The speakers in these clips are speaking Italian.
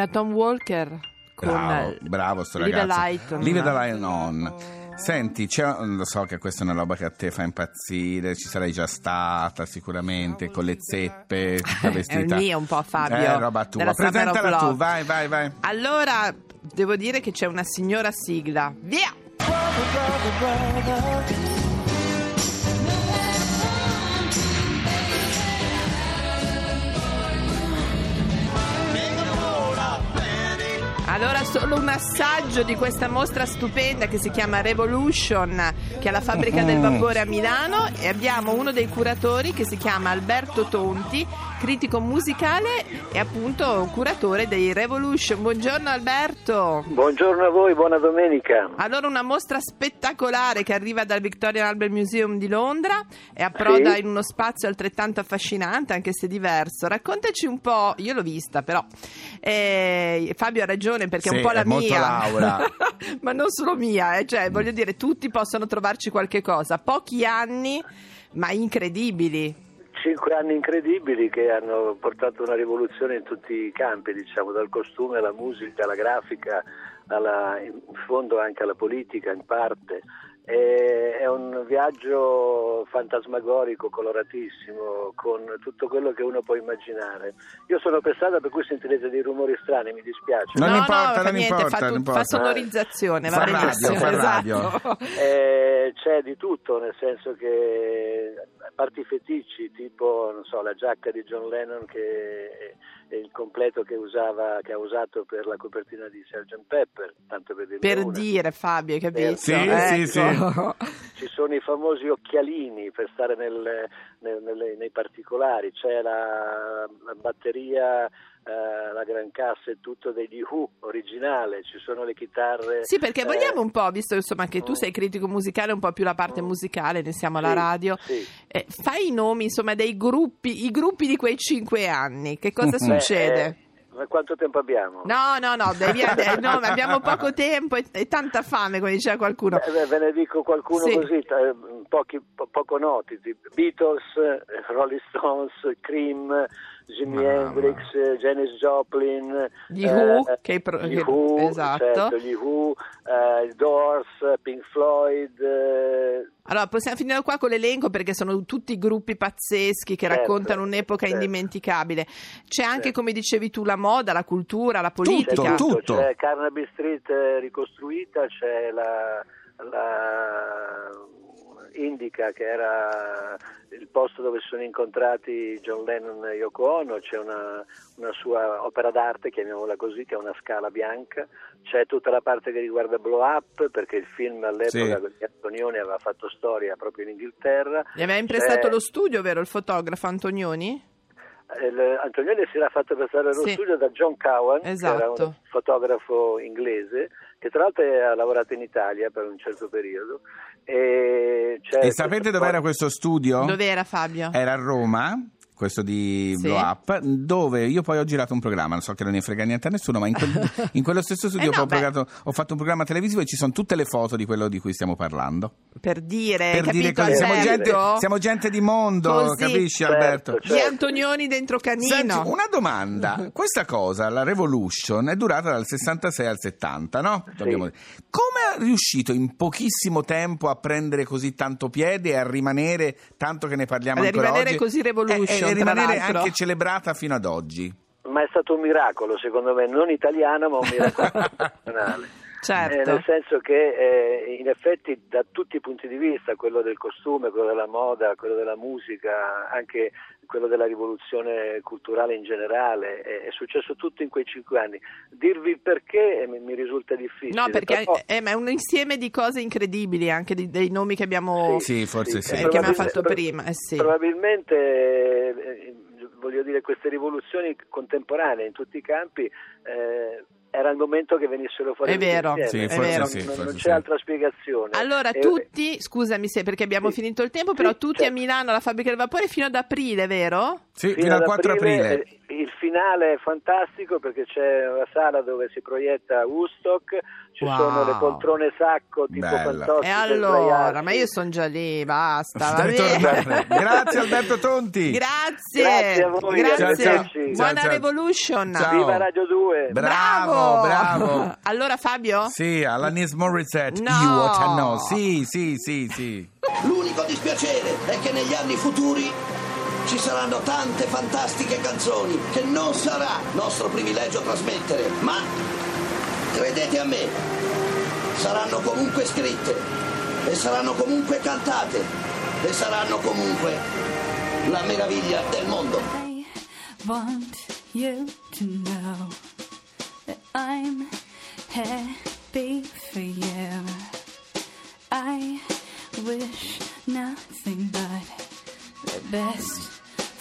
Era Tom Walker con Bravo, bravo sto the ragazzo. Leave the light on. Senti, c'è- lo so che questa è una roba che a te fa impazzire, ci sarai già stata sicuramente con le zeppe, tutta È vestita. mio un po' Fabio. Eh, roba tua. Presentala tu, vai, vai, vai. Allora, devo dire che c'è una signora sigla. Via! Solo un assaggio di questa mostra stupenda che si chiama Revolution, che è alla Fabbrica del Vapore a Milano. E abbiamo uno dei curatori che si chiama Alberto Tonti, critico musicale e appunto curatore dei Revolution. Buongiorno Alberto! Buongiorno a voi, buona domenica. Allora, una mostra spettacolare che arriva dal Victorian Albert Museum di Londra e approda Sì. in uno spazio altrettanto affascinante, anche se diverso. Raccontaci un po', io l'ho vista però, eh, Fabio ha ragione perché è Sì, un po' la è molto mia, Laura. ma non solo mia, eh, cioè voglio dire, tutti possono trovarci qualche cosa. Pochi anni, ma incredibili. Cinque anni incredibili che hanno portato una rivoluzione in tutti i campi, diciamo, dal costume alla musica, alla grafica, alla- in fondo anche alla politica in parte. È un viaggio fantasmagorico, coloratissimo, con tutto quello che uno può immaginare. Io sono per strada per cui sentirete dei rumori strani, mi dispiace. Non no, importa, no, non niente, importa, fa, non tut- importa. fa sonorizzazione, Fa va radio, fa radio. esatto. Eh, c'è di tutto, nel senso che a parte i feticci, tipo non so, la giacca di John Lennon che è il completo che usava che ha usato per la copertina di Sgt. Pepper, tanto per Per una. dire Fabio, hai capito? Sì, Ecco. sì, Ci sono i famosi occhialini per stare nel- nel- nelle- nei particolari, c'è la, la batteria eh, la gran cassa e tutto degli Who originale, ci sono le chitarre. Sì, perché eh, vogliamo un po', visto insomma che tu sei critico musicale, un po' più la parte musicale, ne siamo alla sì, radio. sì. Eh, fai i nomi, insomma, dei gruppi, i gruppi di quei cinque anni. Che cosa Beh, succede? Eh, ma quanto tempo abbiamo? No, no, no, devi, eh, no, abbiamo poco tempo e, e tanta fame, come diceva qualcuno. Beh, beh, ve ne dico qualcuno Sì. così, eh, pochi, po- poco noti, Beatles, eh, Rolling Stones, Cream, Jimi. Hendrix, Janis Joplin, Gli eh, Who, che i pro- gli Who, esatto. certo, gli Who, eh, Doors, Pink Floyd, eh, Allora, possiamo finire qua con l'elenco perché sono tutti gruppi pazzeschi che Certo, raccontano un'epoca certo. indimenticabile. C'è anche, Certo. come dicevi tu, la moda, la cultura, la politica. Tutto, tutto. C'è Carnaby Street eh, ricostruita, c'è la, la Indica che era il posto dove si sono incontrati John Lennon e Yoko Ono, c'è una, una sua opera d'arte, chiamiamola così, che è una scala bianca, c'è tutta la parte che riguarda Blow Up, perché il film all'epoca Sì. di Antonioni aveva fatto storia proprio in Inghilterra. Gli aveva imprestato C'è- lo studio, vero, il fotografo Antonioni? Eh, Antonioni si era fatto prestare lo Sì. studio da John Cowan, che era Esatto. un fotografo inglese, che tra l'altro ha lavorato in Italia per un certo periodo. E, c'è E sapete dov'era questo studio? Dove era Fabio? Era a Roma, questo di Sì. Blow Up, dove io poi ho girato un programma, non so che non ne frega niente a nessuno, ma in, quel- in quello stesso studio Eh no, ho, programmato- ho fatto un programma televisivo e ci sono tutte le foto di quello di cui stiamo parlando. Per dire, per capito dire così, siamo gente, siamo gente di mondo, Così. capisci Certo, Alberto? certo. Gli Antonioni dentro Canino. Senti, una domanda. Questa cosa, la Revolution, è durata dal 66 al 70, no? Dobbiamo dire. Come è riuscito in pochissimo tempo a prendere così tanto piede e a rimanere tanto che ne parliamo Ad ancora rimanere oggi? così Revolution, E, e rimanere l'altro. anche celebrata fino ad oggi. Ma è stato un miracolo, secondo me, non italiano, ma un miracolo internazionale. Certo. Eh, nel senso che eh, in effetti da tutti i punti di vista, quello del costume, quello della moda, quello della musica, anche quello della rivoluzione culturale in generale, è, è successo tutto in quei cinque anni. Dirvi il perché eh, mi, mi risulta difficile. No, perché però- eh, ma è un insieme di cose incredibili, anche di- dei nomi che abbiamo, Sì, forse sì. eh, che abbiamo fatto prima. Eh, sì. Probabilmente, eh, voglio dire, queste rivoluzioni contemporanee in tutti i campi eh, era il momento che venissero fuori È vero. Sì, è vero. Non, sì, non- forse non c'è sì. altra spiegazione. Allora, E- tutti, scusami se perché abbiamo Sì. finito il tempo, però Sì, tutti certo. a Milano alla fabbrica del vapore fino ad aprile, vero? Sì, fino, al ad 4 aprile. eh, Il finale è fantastico perché c'è una sala dove si proietta Woodstock, ci Wow. sono le poltrone sacco tipo. Fantozzi E allora, ma io sono già lì, basta. va bene. Grazie Alberto Tonti. Grazie. Grazie a voi, Grazie. arrivederci. Buona Ciao, ciao. Revolution. Ciao. Viva Radio 2! Bravo, bravo. Allora Fabio? Sì, Alanis Morissette, No. You What I Know. Sì, sì, sì, sì. L'unico dispiacere è che negli anni futuri ci saranno tante fantastiche canzoni che non sarà nostro privilegio trasmettere, ma credete a me, saranno comunque scritte e saranno comunque cantate e saranno comunque la meraviglia del mondo. I want you to know that I'm happy for you. I wish nothing but the best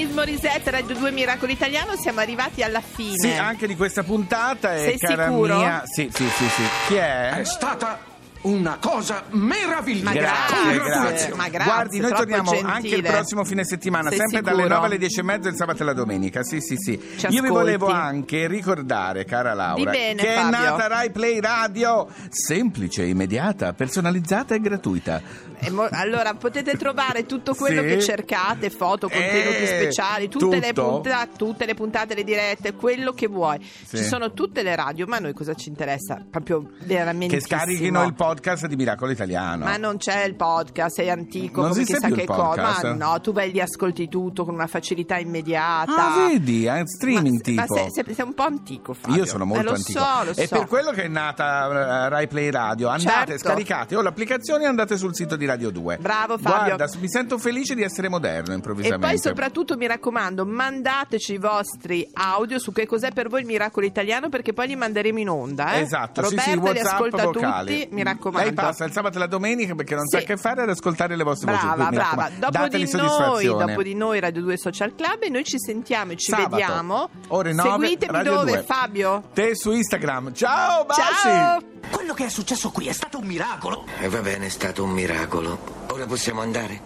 Alanis Morissette, Radio 2 Miracolo Italiano, siamo arrivati alla fine. Sì, anche di questa puntata e Sei cara sicuro? mia. Sì, sì, sì, sì. Chi è? È stata una cosa meravigliosa. Ma Grazie, grazie. Ma grazie, Guardi, noi torniamo gentile. anche il prossimo fine settimana, Sei sempre sicuro? dalle 9 alle 10 e mezza il sabato e la domenica. Sì, sì, sì. Ci Io vi ascolti. volevo anche ricordare, cara Laura, bene, che è Fabio. nata Rai Play Radio, semplice, immediata, personalizzata e gratuita. E mo- Allora potete trovare tutto quello Sì. che cercate, foto, contenuti Eh, speciali, tutte le, punta- tutte le puntate, le dirette, quello che vuoi. Sì. Ci sono tutte le radio, ma a noi cosa ci interessa? Proprio veramente. Che scarichino il podcast di Miracolo Italiano. Ma non c'è il podcast, è antico, Non come chissà che cosa. podcast? Ma no, tu vai lì ascolti tutto con una facilità immediata. Ah, vedi, è streaming ma, tipo. Ma sei, sei- sei un po' antico, Fabio. Io sono molto Eh, lo antico. So, lo è so. per quello che è nata eh, Rai Play Radio. Andate, Certo. scaricate o l'applicazione e andate sul sito di Radio 2. Bravo, Fabio. Guarda, mi sento felice di essere moderno E improvvisamente. poi soprattutto mi raccomando, mandateci i vostri audio su che cos'è per voi il miracolo italiano perché poi li manderemo in onda. Eh? Esatto, Roberta sì, sì, li WhatsApp ascolta vocali. tutti, mi raccomando. Lei passa il sabato e la domenica perché non Sì. sa che fare ad ascoltare le vostre voci. Brava, brava. raccomando, Dopo dateli di, noi, soddisfazione. dopo di noi Radio 2 Social Club e noi ci sentiamo e ci Sabato, vediamo. ore 9, Seguitemi Radio dove, 2. Fabio? Te su Instagram. Ciao, baci! Ciao! Quello che è successo qui è stato un miracolo. E va bene, è stato un miracolo. Ora possiamo andare?